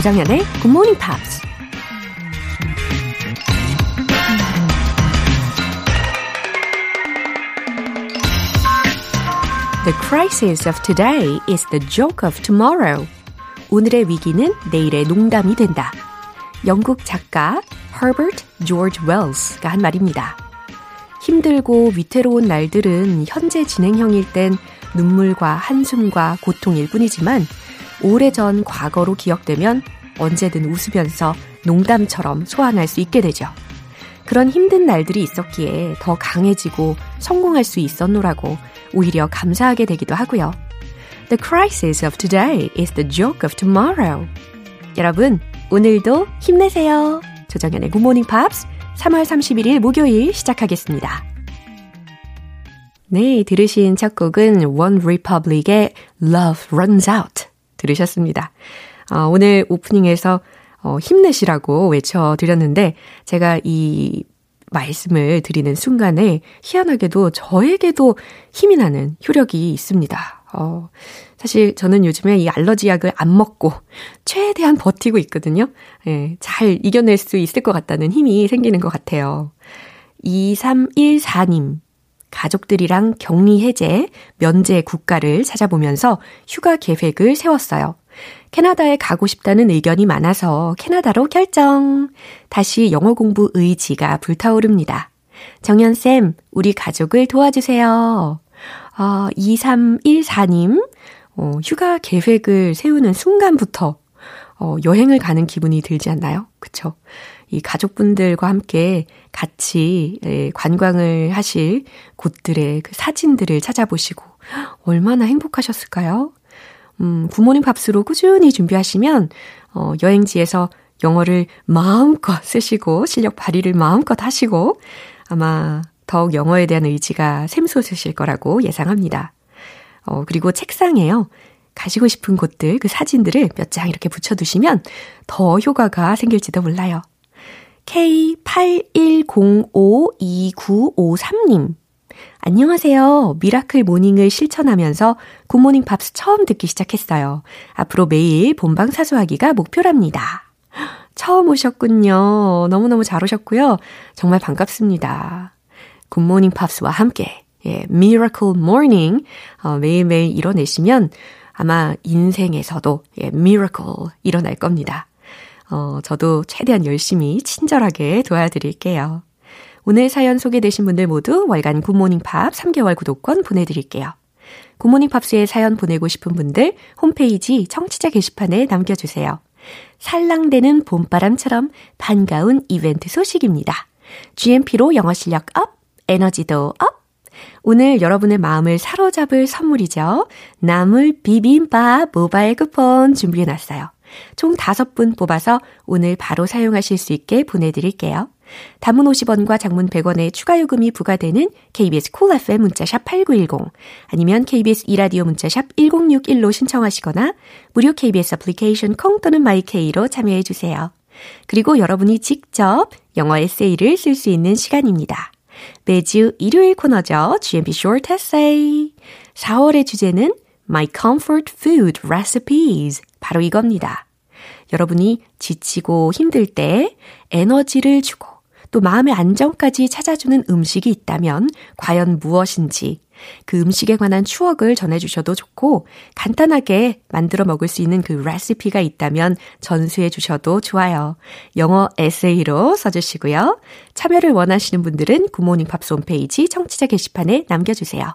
조정현의 Good Morning Pops. The crisis of today is the joke of tomorrow. 오늘의 위기는 내일의 농담이 된다. 영국 작가 Herbert George Wells가 한 말입니다. 힘들고 위태로운 날들은 현재 진행형일 땐 눈물과 한숨과 고통일 뿐이지만 오래전 과거로 기억되면 언제든 웃으면서 농담처럼 소환할 수 있게 되죠. 그런 힘든 날들이 있었기에 더 강해지고 성공할 수 있었노라고 오히려 감사하게 되기도 하고요. The crisis of today is the joke of tomorrow. 여러분, 오늘도 힘내세요. 조정연의 Good Morning Pops 3월 31일 목요일 시작하겠습니다. 네, 들으신 첫 곡은 One Republic의 Love Runs Out 들으셨습니다. 어, 오늘 오프닝에서 어, 힘내시라고 외쳐드렸는데 제가 이 말씀을 드리는 순간에 희한하게도 저에게도 힘이 나는 효력이 있습니다. 어, 사실 저는 요즘에 이 알러지 약을 안 먹고 최대한 버티고 있거든요. 예, 잘 이겨낼 수 있을 것 같다는 힘이 생기는 것 같아요. 2314님. 가족들이랑 격리 해제, 면제 국가를 찾아보면서 휴가 계획을 세웠어요. 캐나다에 가고 싶다는 의견이 많아서 캐나다로 결정. 다시 영어 공부 의지가 불타오릅니다. 정연쌤, 우리 가족을 도와주세요. 어, 2314님, 어, 휴가 계획을 세우는 순간부터 어, 여행을 가는 기분이 들지 않나요? 그쵸? 이 가족분들과 함께 같이 예, 관광을 하실 곳들의 그 사진들을 찾아보시고 얼마나 행복하셨을까요? 음, 굿모닝 팝스로 꾸준히 준비하시면 어, 여행지에서 영어를 마음껏 쓰시고 실력 발휘를 마음껏 하시고 아마 더욱 영어에 대한 의지가 샘솟으실 거라고 예상합니다. 어, 그리고 책상에요. 가시고 싶은 곳들, 그 사진들을 몇 장 이렇게 붙여두시면 더 효과가 생길지도 몰라요. K81052953님. 안녕하세요. miracle morning을 실천하면서 굿모닝 팝스 처음 듣기 시작했어요. 앞으로 매일 본방 사수하기가 목표랍니다. 처음 오셨군요. 너무너무 잘 오셨고요. 정말 반갑습니다. 굿모닝 팝스와 함께 예, miracle morning 어, 매일매일 이뤄내시면 아마 인생에서도 예, miracle 일어날 겁니다. 어, 저도 최대한 열심히 친절하게 도와드릴게요. 오늘 사연 소개되신 분들 모두 월간 굿모닝 팝스 3개월 구독권 보내드릴게요. 굿모닝 팝스에 사연 보내고 싶은 분들 홈페이지 청취자 게시판에 남겨주세요. 살랑대는 봄바람처럼 반가운 이벤트 소식입니다. GMP로 영어 실력 up, 에너지도 up! 오늘 여러분의 마음을 사로잡을 선물이죠. 나물 비빔밥 모바일 쿠폰 준비해놨어요. 총 5분 뽑아서 오늘 바로 사용하실 수 있게 보내드릴게요. 단문 50원과 장문 100원의 추가 요금이 부과되는 KBS Cool FM 문자샵 8910 아니면 KBS 이라디오 문자샵 1061로 신청하시거나 무료 KBS 애플리케이션 콩 또는 마이케이로 참여해 주세요. 그리고 여러분이 직접 영어 에세이를 쓸 수 있는 시간입니다. 매주 일요일 코너죠. GMP Short Essay. 4월의 주제는 My Comfort Food Recipes. 바로 이겁니다. 여러분이 지치고 힘들 때 에너지를 주고 또 마음의 안정까지 찾아주는 음식이 있다면 과연 무엇인지 그 음식에 관한 추억을 전해주셔도 좋고 간단하게 만들어 먹을 수 있는 그 레시피가 있다면 전수해 주셔도 좋아요. 영어 에세이로 써주시고요. 참여를 원하시는 분들은 굿모닝 팝스 홈페이지 청취자 게시판에 남겨주세요.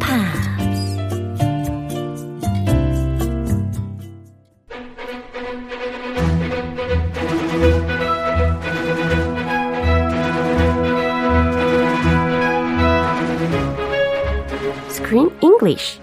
English.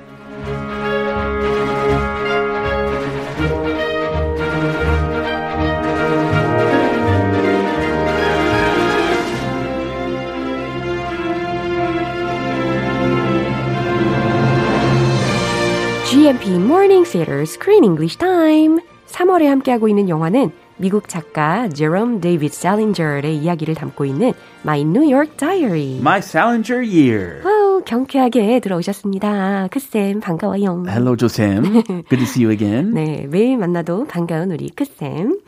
GMP Morning Theater Screen English Time. 3월에 함께하고 있는 영화는 미국 작가 제롬 데이빗 살린저의 이야기를 담고 있는 My New York Diary. My Salinger Year. 경쾌하게 들어오셨습니다. 크쌤, 반가워요. Hello, 조쌤. Good to see you again. 네, 매일 만나도 반가운 우리 크쌤.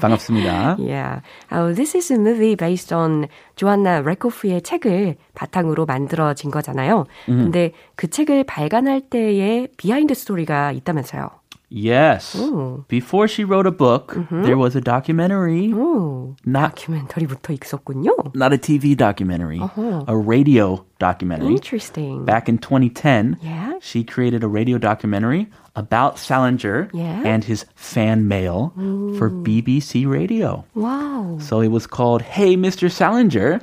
반갑습니다. Yeah. Oh, this is a movie based on 조안나 레코프의 책을 바탕으로 만들어진 거잖아요. 근데 그 책을 발간할 때의 비하인드 스토리가 있다면서요. Yes. Ooh. Before she wrote a book, there was a documentary, 오, not 다큐멘터리부터 있었군요. not a TV documentary, a radio documentary. Interesting. Back in 2010, Yeah. she created a radio documentary about Salinger Yeah. and his fan mail for BBC Radio. 와우. So it was called Hey Mr. Salinger.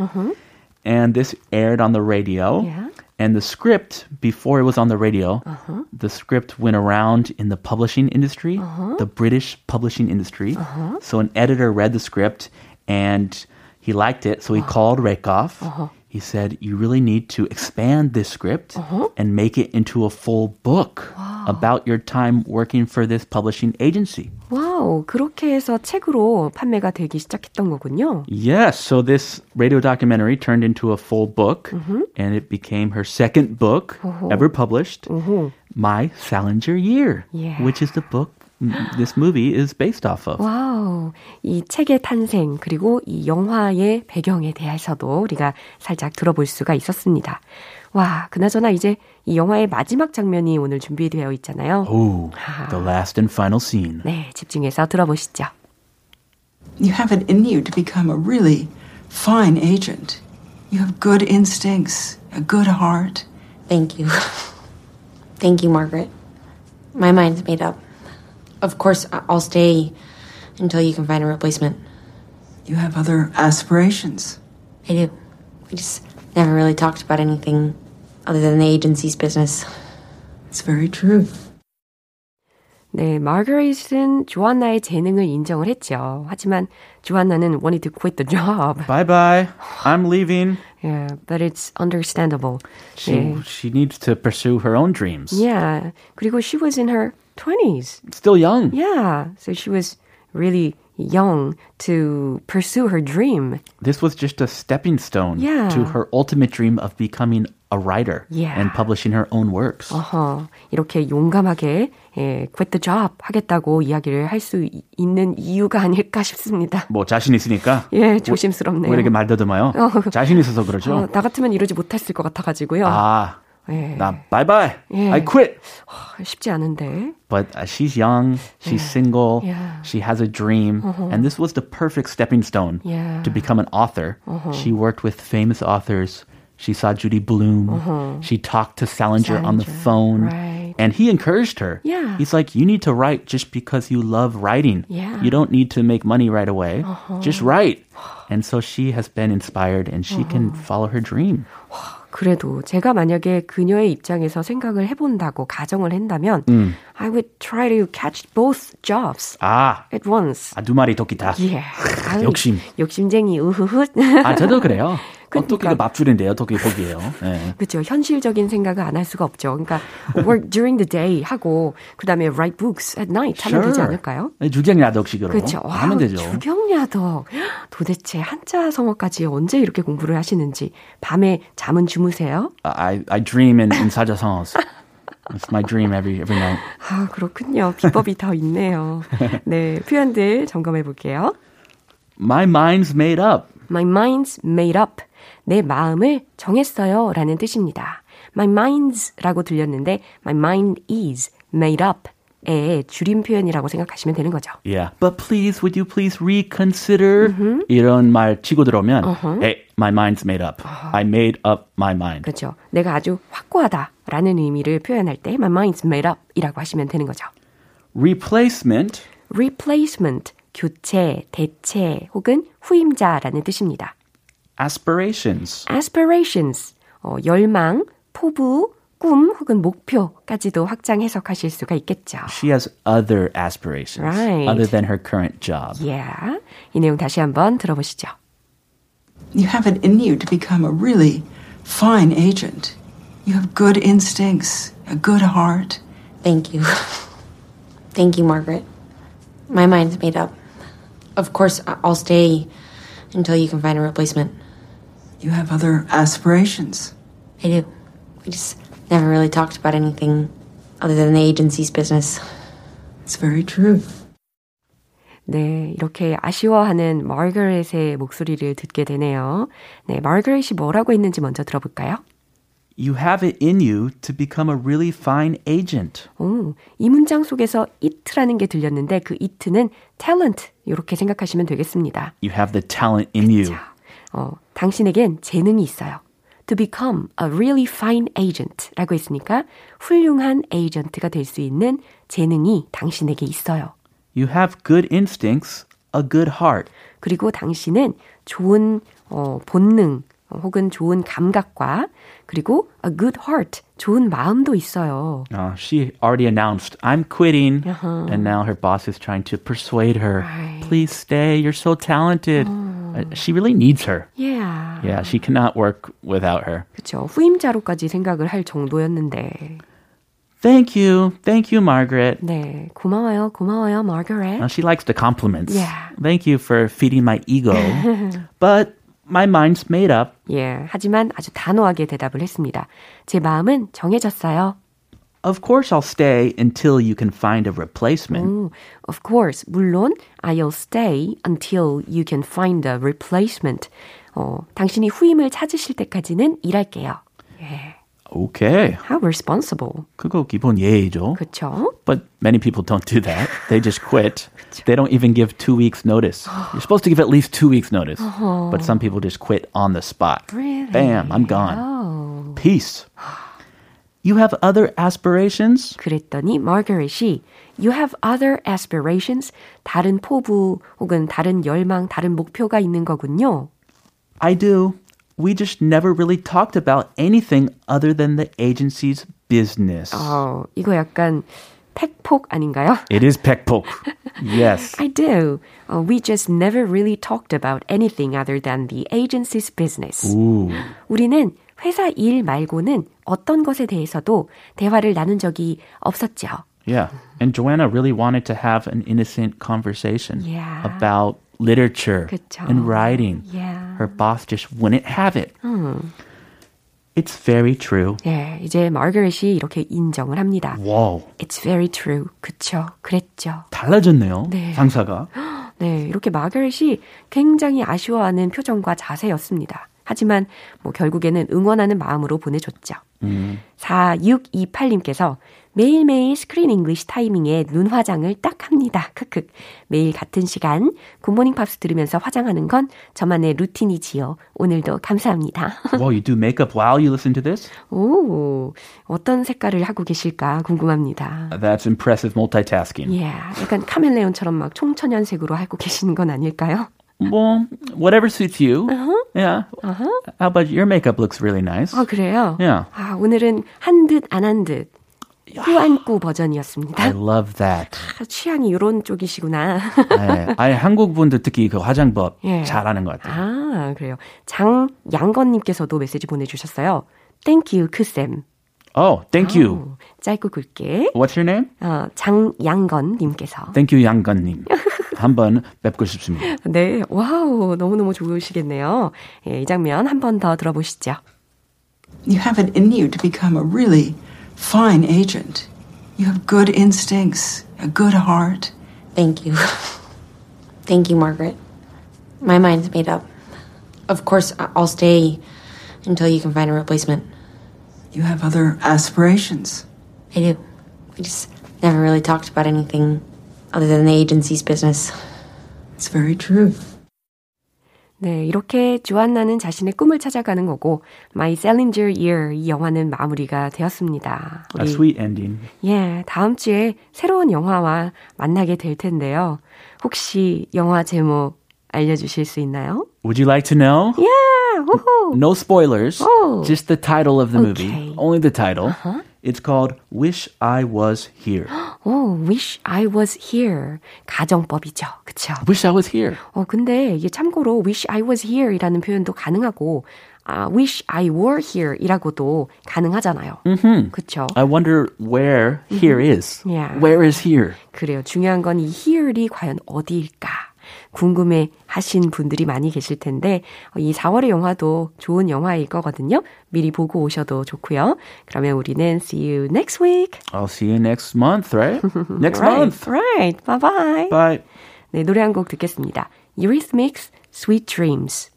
And this aired on the radio. Yeah. And the script, before it was on the radio, uh-huh. the script went around in the publishing industry, uh-huh. the British publishing industry. Uh-huh. So an editor read the script and he liked it. So he called Rakoff. He said, You really need to expand this script and make it into a full book about your time working for this publishing agency. 와우. 그렇게 해서 책으로 판매가 되기 시작했던 거군요. Yes, so this radio documentary turned into a full book, and it became her second book ever published, My Salinger Year, Yeah. which is the book mm, this movie is based off of. 와우. 이 책의 탄생, 그리고 이 영화의 배경에 대해서도 우리가 살짝 들어볼 수가 있었습니다. 와, 그나저나 이제 이 영화의 마지막 장면이 오늘 준비되어 있잖아요. Oh, the last and final scene. 네, 집중해서 들어보시죠. You have it in you to become a really fine agent. You have good instincts, a good heart. Thank you. Thank you, Margaret. My mind's made up. Of course, I- I'll stay until you can find a replacement. You have other aspirations. I do. We just never really talked about anything other than the agency's business. It's very true. 네, 마거릿은 조안나의 재능을 인정을 했죠. 하지만 조안나는 wanted to quit the job. Bye bye. I'm leaving. Yeah, but it's understandable. She 네. she needs to pursue her own dreams. Yeah. 그리고 she was in her 20s. Still young. Yeah. So she was really young to pursue her dream. This was just a stepping stone Yeah. to her ultimate dream of becoming a writer Yeah. and publishing her own works. 어허, 이렇게 용감하게 예, quit the job 하겠다고 이야기를 할 수 있는 이유가 아닐까 싶습니다. 뭐 자신 있으니까 예, 조심스럽네요. 왜 이렇게 말더듬어요? 어. 자신 있어서 그러죠. 어, 나 같으면 이러지 못했을 것 같아가지고요. 아, 예, 나 bye bye. 예. I quit. 쉽지 않은데. But uh, she's young, she's single, Yeah. she has a dream, and this was the perfect stepping stone Yeah. to become an author. She worked with famous authors. She saw Judy Blume. She talked to Salinger, on the Salinger, phone. right. And he encouraged her. Yeah. He's like, you need to write just because you love writing. Yeah. You don't need to make money right away. Just write. And so she has been inspired and she can follow her dream. 그래도 제가 만약에 그녀의 입장에서 생각을 해본다고 가정을 한다면 I would try to catch both jobs 아, at once. 아, 두 마리 토끼다. 예. 아유, 욕심. 욕심쟁이 우후훗. 아, 저도 그래요. 그러니까. 토끼가 밥줄인데요. 토끼 고기예요. 네. 그렇죠. 현실적인 생각을 안 할 수가 없죠. 그러니까 work during the day 하고 그다음에 write books at night 하면 되지 않을까요? 주경야독식으로 그렇죠. 하면 되죠. 주경야독. 도대체 한자 성어까지 언제 이렇게 공부를 하시는지 밤에 잠은 주무세요? I I dream in, in 사자성어s. It's my dream every every night. 아, 그렇군요. 비법이 더 있네요. 네, 표현들 점검해 볼게요. My mind's made up. My mind's made up. 내 마음을 정했어요. 라는 뜻입니다. My mind's 라고 들렸는데, my mind is made up. 의 줄임 표현이라고 생각하시면 되는 거죠. Yeah. But please, would you please reconsider? 이런 말 치고 들어오면, hey, my mind's made up. I made up my mind. 그렇죠. 내가 아주 확고하다 라는 의미를 표현할 때 my mind's made up 이라고 하시면 되는 거죠. Replacement. replacement, 교체, 대체 혹은 후임자라는 뜻입니다. Aspirations. aspirations, 어, 열망, 포부, 꿈 혹은 목표까지도 확장 해석하실 수가 있겠죠. She has other aspirations Right. other than her current job. Yeah. 이 내용 다시 한번 들어보시죠. You have it in you to become a really fine agent. You have good instincts, a good heart, Thank you. Thank you, Margaret. My mind's made up. Of course, I- I'll stay until you can find a replacement. You have other aspirations. I do. We just never really talked about anything other than the agency's business. It's very true. 네, 이렇게 아쉬워하는 마거렛의 목소리를 듣게 되네요. 네, 마거렛이 뭐라고 했는지 먼저 들어볼까요? You have it in you to become a really fine agent. 오, 이 문장 속에서 it라는 게 들렸는데 그 it는 talent 이렇게 생각하시면 되겠습니다. You have the talent in you. 자, 어, 당신에겐 재능이 있어요. To become a really fine agent 라고 했으니까 훌륭한 에이전트가 될 수 있는 재능이 당신에게 있어요. You have good instincts, a good heart. 그리고 당신은 좋은 어, 본능 어, 혹은 좋은 감각과 그리고 a good heart, 좋은 마음도 있어요. Uh, she already announced, I'm quitting. And now her boss is trying to persuade her, Right. please stay, you're so talented. Uh, she really needs her. Yeah. Yeah, she cannot work without her. 그렇죠. 후임자로까지 생각을 할 정도였는데. Thank you. Thank you, Margaret. 네, 고마워요. 고마워요, 마거렛. Uh, she likes the compliments. Yeah. Thank you for feeding my ego. but my mind's made up. 예, 하지만 아주 단호하게 대답을 했습니다. 제 마음은 정해졌어요. Of course, I'll stay until you can find a replacement. 오, of course, 물론 I'll stay until you can find a replacement. 어, 당신이 후임을 찾으실 때까지는 일할게요. 예, Okay. how responsible. 그거 기본 예의죠. 그렇죠? But many people don't do that. They just quit. They don't even give two weeks notice. You're supposed to give at least two weeks notice. But some people just quit on the spot. Really? Bam, I'm gone. Oh. Peace. You have other aspirations? 그랬더니 마거렛이 You have other aspirations? 다른 포부 혹은 다른 열망, 다른 목표가 있는 거군요. I do. We just never really talked about anything other than the agency's business. 어, 이거 약간 팩폭 아닌가요? It is Pekpok. yes. I do. Uh, we just never really talked about anything other than the agency's business. Ooh. 우리는 회사 일 말고는 어떤 것에 대해서도 대화를 나눈 적이 없었죠. Yeah. And Joanna really wanted to have an innocent conversation Yeah. about literature 그쵸. and writing. Yeah. Her boss just wouldn't have it. It's very true. 예, 이제 마거렛이 이렇게 인정을 합니다. Wow. It's very true. 그쵸. 그랬죠. 달라졌네요. 네. 상사가. 네, 이렇게 마거렛이 굉장히 아쉬워하는 표정과 자세였습니다. 하지만 뭐 결국에는 응원하는 마음으로 보내줬죠. 4628님께서 매일매일 Screen English 타이밍에 눈 화장을 딱 합니다. 크크. 매일 같은 시간 굿모닝 팝스 들으면서 화장하는 건 저만의 루틴이지요. 오늘도 감사합니다. wow, you do makeup while you listen to this? 오, 어떤 색깔을 하고 계실까 궁금합니다. That's impressive multitasking. 예, 약간 카멜레온처럼 막 총천연색으로 하고 계시는 건 아닐까요? Well, whatever suits you. Yeah. How about your makeup looks really nice? 아, 그래요? Yeah. 아, 오늘은 한 듯 안 한 듯. 꾸안꾸 버전이었습니다. I love that. 아, 취향이 이런 쪽이시구나. 네. 아니, 한국 분들 특히 그 화장법 예. 잘하는 것 같아요. 아, 그래요. 장양건님께서도 메시지 보내주셨어요. Thank you, 크 쌤. Oh, thank you. 오, 짧고 굵게. What's your name? 어, 장양건님께서. Thank you, 양건님. 한번 뵙고 싶습니다. 네, 와우, 너무너무 좋으시겠네요. 예, 이 장면 한 번 더 들어보시죠. You have it in you to become a really fine agent. You have good instincts, a good heart. Thank you. Thank you, Margaret. My mind's made up. Of course, I- I'll stay until you can find a replacement. You have other aspirations. I do. We just never really talked about anything other than the agency's business. It's very true. 네, 이렇게 조안나는 자신의 꿈을 찾아가는 거고 My Salinger Year 이 영화는 마무리가 되었습니다. A sweet ending. 예, 다음 주에 새로운 영화와 만나게 될 텐데요. 혹시 영화 제목 알려주실 수 있나요? Would you like to know? Yeah, 호호. No spoilers. Oh. Just the title of the movie. Okay. Only the title. It's called Wish I Was Here. 오, Wish I Was Here. 가정법이죠. 그쵸? Wish I Was Here. 어, 근데 이게 참고로 Wish I Was Here이라는 표현도 가능하고 아, wish I were here 이라고도 가능하잖아요. Mm-hmm. 그쵸? I wonder where here is. Yeah. Where is here? 그래요. 중요한 건 이 here이 과연 어디일까? 궁금해 하신 분들이 많이 계실 텐데, 이 4월의 영화도 좋은 영화일 거거든요. 미리 보고 오셔도 좋고요. 그러면 우리는 see you next week. I'll see you next month, right? next right, month. right. Bye bye. Bye. 네, 노래 한 곡 듣겠습니다. Eurythmics, Sweet Dreams.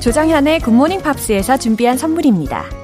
조정현의 굿모닝 팝스에서 준비한 선물입니다.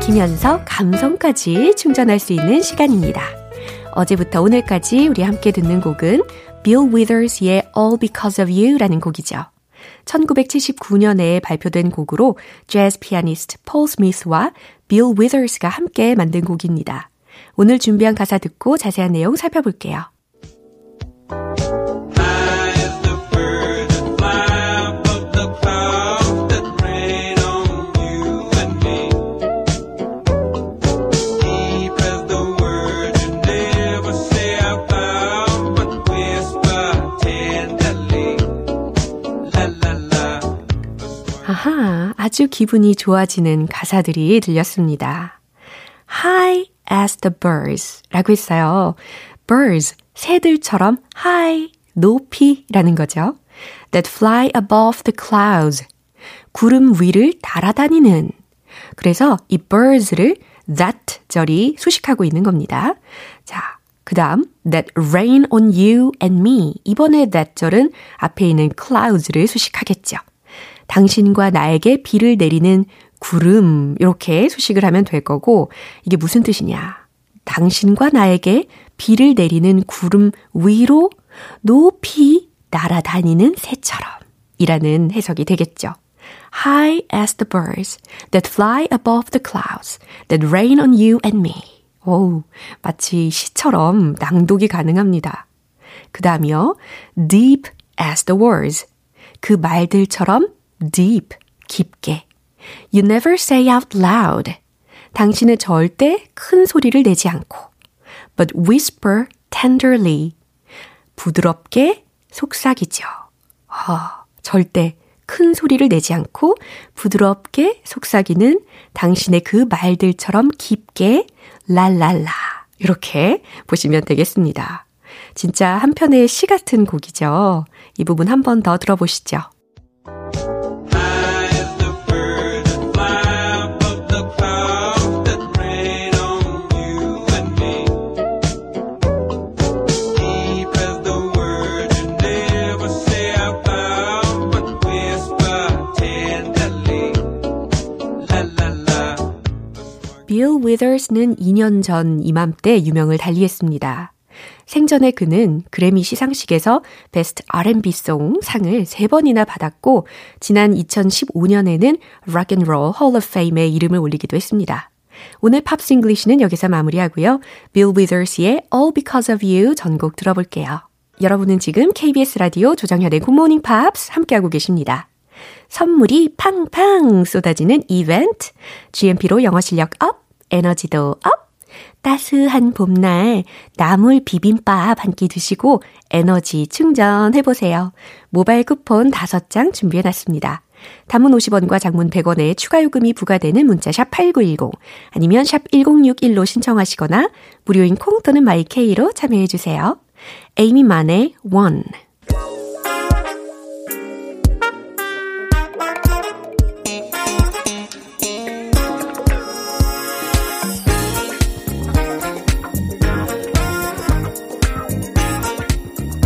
익히면서 감성까지 충전할 수 있는 시간입니다. 어제부터 오늘까지 우리 함께 듣는 곡은 Bill Withers의 All Because of You라는 곡이죠. 1979년에 발표된 곡으로 재즈 피아니스트 폴 스미스와 빌 위더스가 함께 만든 곡입니다. 오늘 준비한 가사 듣고 자세한 내용 살펴볼게요. 아주 기분이 좋아지는 가사들이 들렸습니다. High as the birds 라고 했어요. birds, 새들처럼 high, 높이라는 거죠. that fly above the clouds. 구름 위를 날아다니는. 그래서 이 birds를 that 절이 수식하고 있는 겁니다. 자, 그 다음 that rain on you and me. 이번에 that 절은 앞에 있는 clouds를 수식하겠죠. 당신과 나에게 비를 내리는 구름 이렇게 수식을 하면 될 거고 이게 무슨 뜻이냐? 당신과 나에게 비를 내리는 구름 위로 높이 날아다니는 새처럼 이라는 해석이 되겠죠. High as the birds that fly above the clouds that rain on you and me. 오, 마치 시처럼 낭독이 가능합니다. 그 다음이요. Deep as the words. 그 말들처럼 deep, 깊게. You never say out loud. 당신은 절대 큰 소리를 내지 않고. But whisper tenderly. 부드럽게 속삭이죠. 아, 절대 큰 소리를 내지 않고 부드럽게 속삭이는 당신의 그 말들처럼 깊게 랄랄라. 이렇게 보시면 되겠습니다. 진짜 한편의 시 같은 곡이죠. 이 부분 한 번 더 들어보시죠. 빌 위더스는 2년 전 이맘때 유명을 달리했습니다. 생전에 그는 그래미 시상식에서 Best R&B Song 상을 3번이나 받았고 지난 2015년에는 Rock and Roll Hall of Fame에 이름을 올리기도 했습니다. 오늘 팝스 English는 여기서 마무리하고요. 빌 위더스의 All Because of You 전곡 들어볼게요. 여러분은 지금 KBS 라디오 조정현의 굿모닝 팝스 함께하고 계십니다. 선물이 팡팡 쏟아지는 이벤트. GMP로 영어 실력 up, 에너지도 up. 따스한 봄날 나물 비빔밥 한 끼 드시고 에너지 충전해보세요. 모바일 쿠폰 5장 준비해놨습니다. 단문 50원과 장문 100원의 추가 요금이 부과되는 문자 샵 8910 아니면 샵 1061로 신청하시거나 무료인 콩 또는 마이케이로 참여해주세요. 에이미 만의 One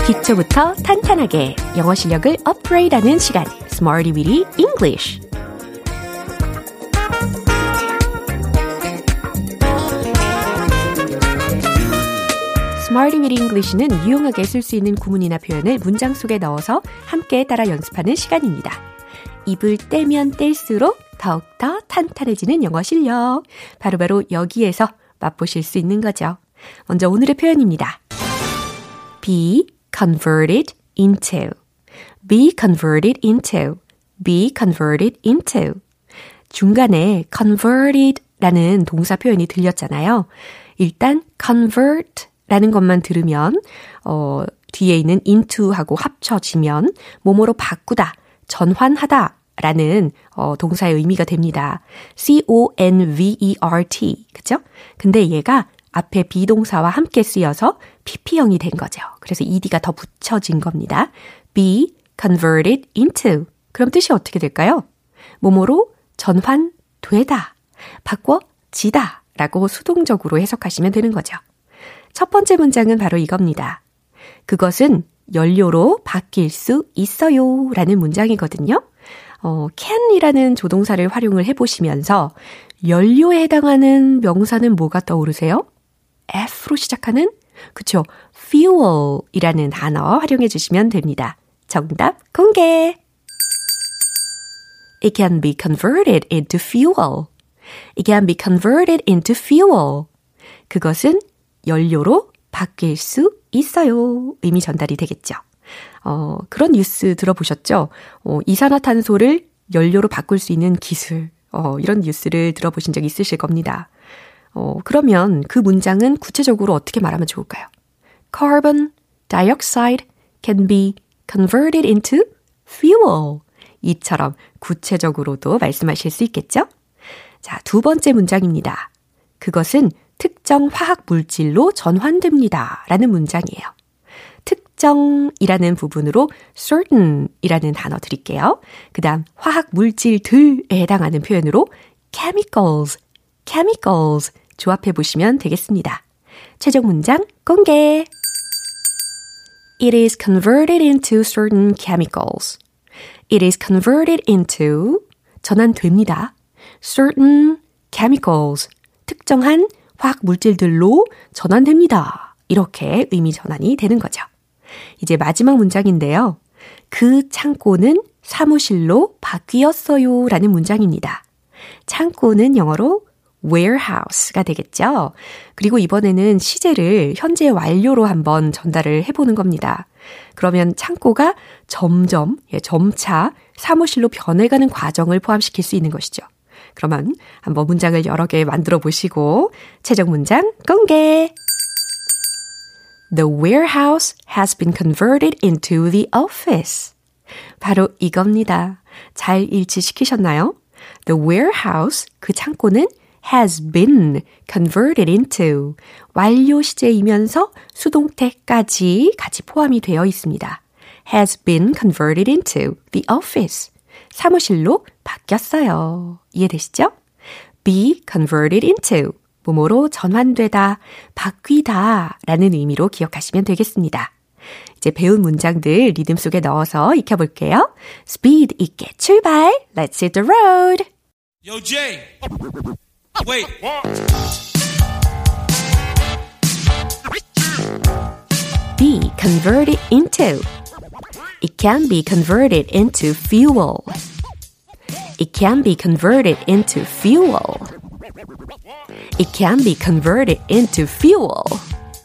기초부터 탄탄하게 영어 실력을 업그레이드하는 시간, Smarty Weedy English. Smarty Weedy English는 유용하게 쓸 수 있는 구문이나 표현을 문장 속에 넣어서 함께 따라 연습하는 시간입니다. 입을 떼면 뗄수록 더욱더 탄탄해지는 영어 실력. 바로바로 바로 여기에서 맛보실 수 있는 거죠. 먼저 오늘의 표현입니다. be converted into. be converted into. be converted into. 중간에 converted 라는 동사 표현이 들렸잖아요. 일단 convert 라는 것만 들으면, 어, 뒤에 있는 into하고 합쳐지면, 몸으로 바꾸다, 전환하다 라는 어, 동사의 의미가 됩니다. C-O-N-V-E-R-T. 그죠? 근데 얘가 앞에 비동사와 함께 쓰여서 PP형이 된 거죠. 그래서 ed가 더 붙여진 겁니다. be converted into. 그럼 뜻이 어떻게 될까요? 몸으로 전환되다, 바꿔 지다 라고 수동적으로 해석하시면 되는 거죠. 첫 번째 문장은 바로 이겁니다. 그것은 연료로 바뀔 수 있어요 라는 문장이거든요. 어, can이라는 조동사를 활용을 해보시면서 연료에 해당하는 명사는 뭐가 떠오르세요? F로 시작하는 그쵸 fuel이라는 단어 활용해 주시면 됩니다. 정답 공개. It can be converted into fuel. It can be converted into fuel. 그것은 연료로 바뀔 수 있어요. 의미 전달이 되겠죠. 어, 그런 뉴스 들어보셨죠? 어, 이산화탄소를 연료로 바꿀 수 있는 기술. 어, 이런 뉴스를 들어보신 적 있으실 겁니다. 어, 그러면 그 문장은 구체적으로 어떻게 말하면 좋을까요? Carbon dioxide can be converted into fuel. 이처럼 구체적으로도 말씀하실 수 있겠죠? 자, 두 번째 문장입니다. 그것은 특정 화학 물질로 전환됩니다. 라는 문장이에요. 특정이라는 부분으로 certain이라는 단어 드릴게요. 그 다음 화학 물질들에 해당하는 표현으로 chemicals, chemicals 조합해 보시면 되겠습니다. 최종 문장 공개. It is converted into certain chemicals. It is converted into 전환됩니다. certain chemicals 특정한 화학 물질들로 전환됩니다. 이렇게 의미 전환이 되는 거죠. 이제 마지막 문장인데요. 그 창고는 사무실로 바뀌었어요 라는 문장입니다. 창고는 영어로 warehouse가 되겠죠. 그리고 이번에는 시제를 현재 완료로 한번 전달을 해보는 겁니다. 그러면 창고가 점점, 예, 점차 사무실로 변해가는 과정을 포함시킬 수 있는 것이죠. 그러면 한번 문장을 여러 개 만들어 보시고 최종 문장 공개! The warehouse has been converted into the office. 바로 이겁니다. 잘 일치시키셨나요? The warehouse, 그 창고는 has been converted into 완료 시제이면서 수동태까지 같이 포함이 되어 있습니다. has been converted into the office. 사무실로 바뀌었어요. 이해되시죠? be converted into 뭐뭐로 전환되다, 바뀌다 라는 의미로 기억하시면 되겠습니다. 이제 배운 문장들 리듬 속에 넣어서 익혀볼게요. 스피드 있게 출발! Let's hit the road! Yo, Jay! Wait! be converted into. It can be converted into fuel. It can be converted into fuel. It can be converted into fuel.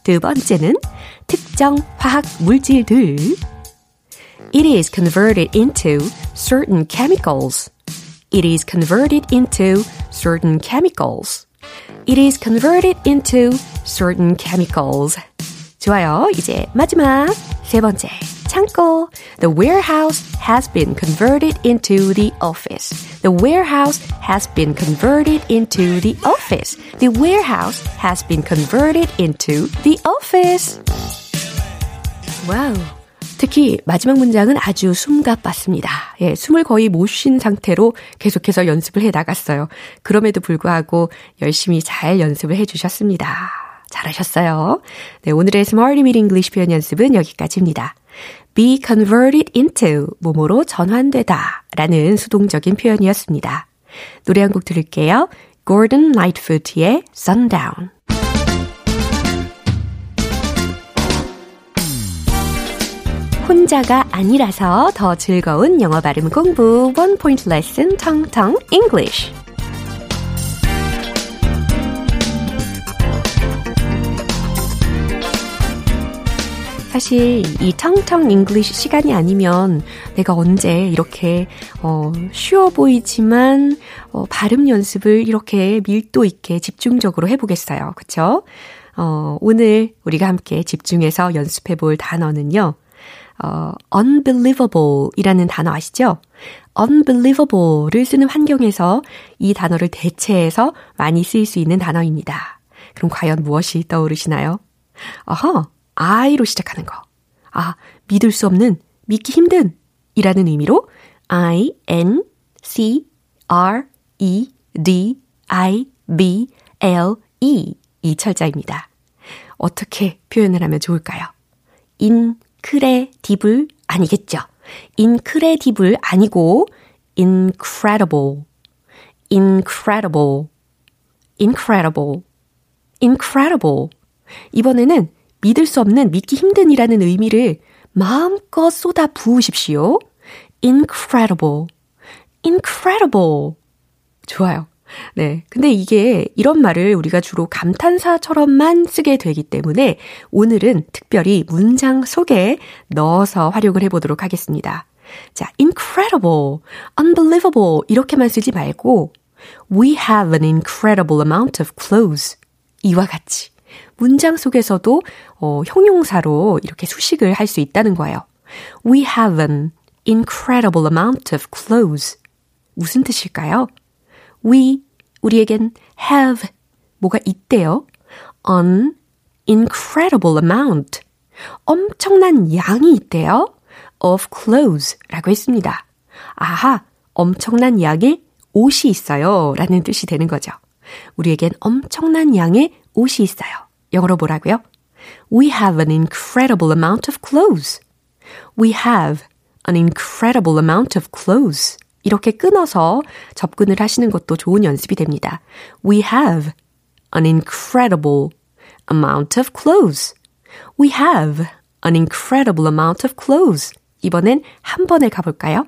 두 번째는 특정 화학 물질들. It is converted into certain chemicals. It is converted into certain chemicals. It is converted into certain chemicals. 좋아요. 이제 마지막 세 번째. 창고. The warehouse has been converted into the office. The warehouse has been converted into the office. The warehouse has been converted into the office. 와우. 특히 마지막 문장은 아주 숨가빴습니다. 예, 숨을 거의 못 쉰 상태로 계속해서 연습을 해 나갔어요. 그럼에도 불구하고 열심히 잘 연습을 해 주셨습니다. 잘하셨어요. 네, 오늘의 Smarty Meet English 표현 연습은 여기까지입니다. be converted into 뭐뭐로 전환되다 라는 수동적인 표현이었습니다. 노래 한 곡 들을게요. Gordon Lightfoot의 Sundown. 혼자가 아니라서 더 즐거운 영어 발음 공부 원 포인트 레슨 텅텅 English. 사실 이 텅텅 English 시간이 아니면 내가 언제 이렇게 어, 쉬워 보이지만 어, 발음 연습을 이렇게 밀도 있게 집중적으로 해 보겠어요. 그쵸? 어, 오늘 우리가 함께 집중해서 연습해 볼 단어는요. 어, unbelievable 이라는 단어 아시죠? unbelievable를 쓰는 환경에서 이 단어를 대체해서 많이 쓰일 수 있는 단어입니다. 그럼 과연 무엇이 떠오르시나요? 어허, I로 시작하는 거. 아, 믿을 수 없는, 믿기 힘든 이라는 의미로 I, N, C, R, E, D, I, B, L, E 이 철자입니다. 어떻게 표현을 하면 좋을까요? 인크레디블 아니겠죠? 인크레디블 아니고 incredible, incredible, incredible, incredible. 이번에는 믿을 수 없는 믿기 힘든이라는 의미를 마음껏 쏟아 부으십시오. incredible, incredible. 좋아요. 네. 근데 이게 이런 말을 우리가 주로 감탄사처럼만 쓰게 되기 때문에 오늘은 특별히 문장 속에 넣어서 활용을 해보도록 하겠습니다. 자, incredible, unbelievable 이렇게만 쓰지 말고 we have an incredible amount of clothes 이와 같이 문장 속에서도 어, 형용사로 이렇게 수식을 할 수 있다는 거예요. We have an incredible amount of clothes. 무슨 뜻일까요? We, 우리에겐 have, 뭐가 있대요. an incredible amount. 엄청난 양이 있대요. of clothes 라고 했습니다. 아하, 엄청난 양의 옷이 있어요. 라는 뜻이 되는 거죠. 우리에겐 엄청난 양의 옷이 있어요. 영어로 뭐라고요? We have an incredible amount of clothes. We have an incredible amount of clothes. 이렇게 끊어서 접근을 하시는 것도 좋은 연습이 됩니다. We have an incredible amount of clothes. We have an incredible amount of clothes. 이번엔 한 번에 가볼까요?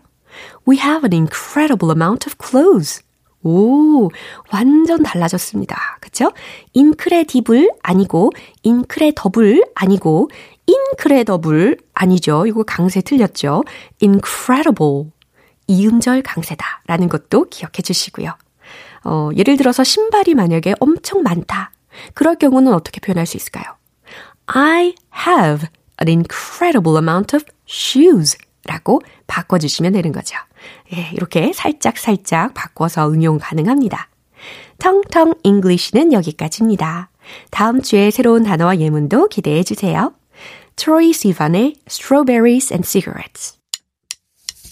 We have an incredible amount of clothes. 오, 완전 달라졌습니다. 그쵸? 인크레디블 아니고, 인크레더블 아니고, 인크레더블 아니죠. 이거 강세 틀렸죠. incredible. 이음절 강세다. 라는 것도 기억해 주시고요. 어, 예를 들어서 신발이 만약에 엄청 많다. 그럴 경우는 어떻게 표현할 수 있을까요? I have an incredible amount of shoes. 라고 바꿔주시면 되는 거죠. 예, 이렇게 살짝 살짝 바꿔서 응용 가능합니다. 텅텅 English는 여기까지입니다. 다음 주에 새로운 단어와 예문도 기대해 주세요. 트로이 시반의 Strawberries and Cigarettes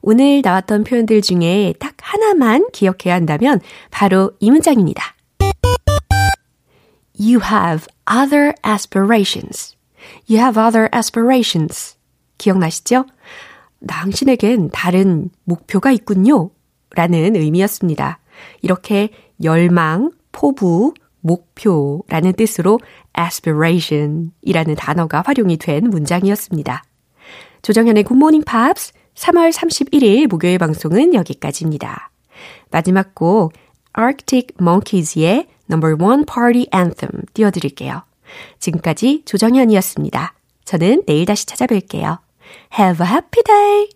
오늘 나왔던 표현들 중에 딱 하나만 기억해야 한다면 바로 이 문장입니다. You have other aspirations. You have other aspirations. 기억나시죠? 당신에겐 다른 목표가 있군요. 라는 의미였습니다. 이렇게 열망, 포부, 목표라는 뜻으로 aspiration 이라는 단어가 활용이 된 문장이었습니다. 조정현의 굿모닝 팝스 3월 31일 목요일 방송은 여기까지입니다. 마지막 곡 Arctic Monkeys의 Number One Party Anthem 띄워드릴게요. 지금까지 조정현이었습니다. 저는 내일 다시 찾아뵐게요. Have a happy day!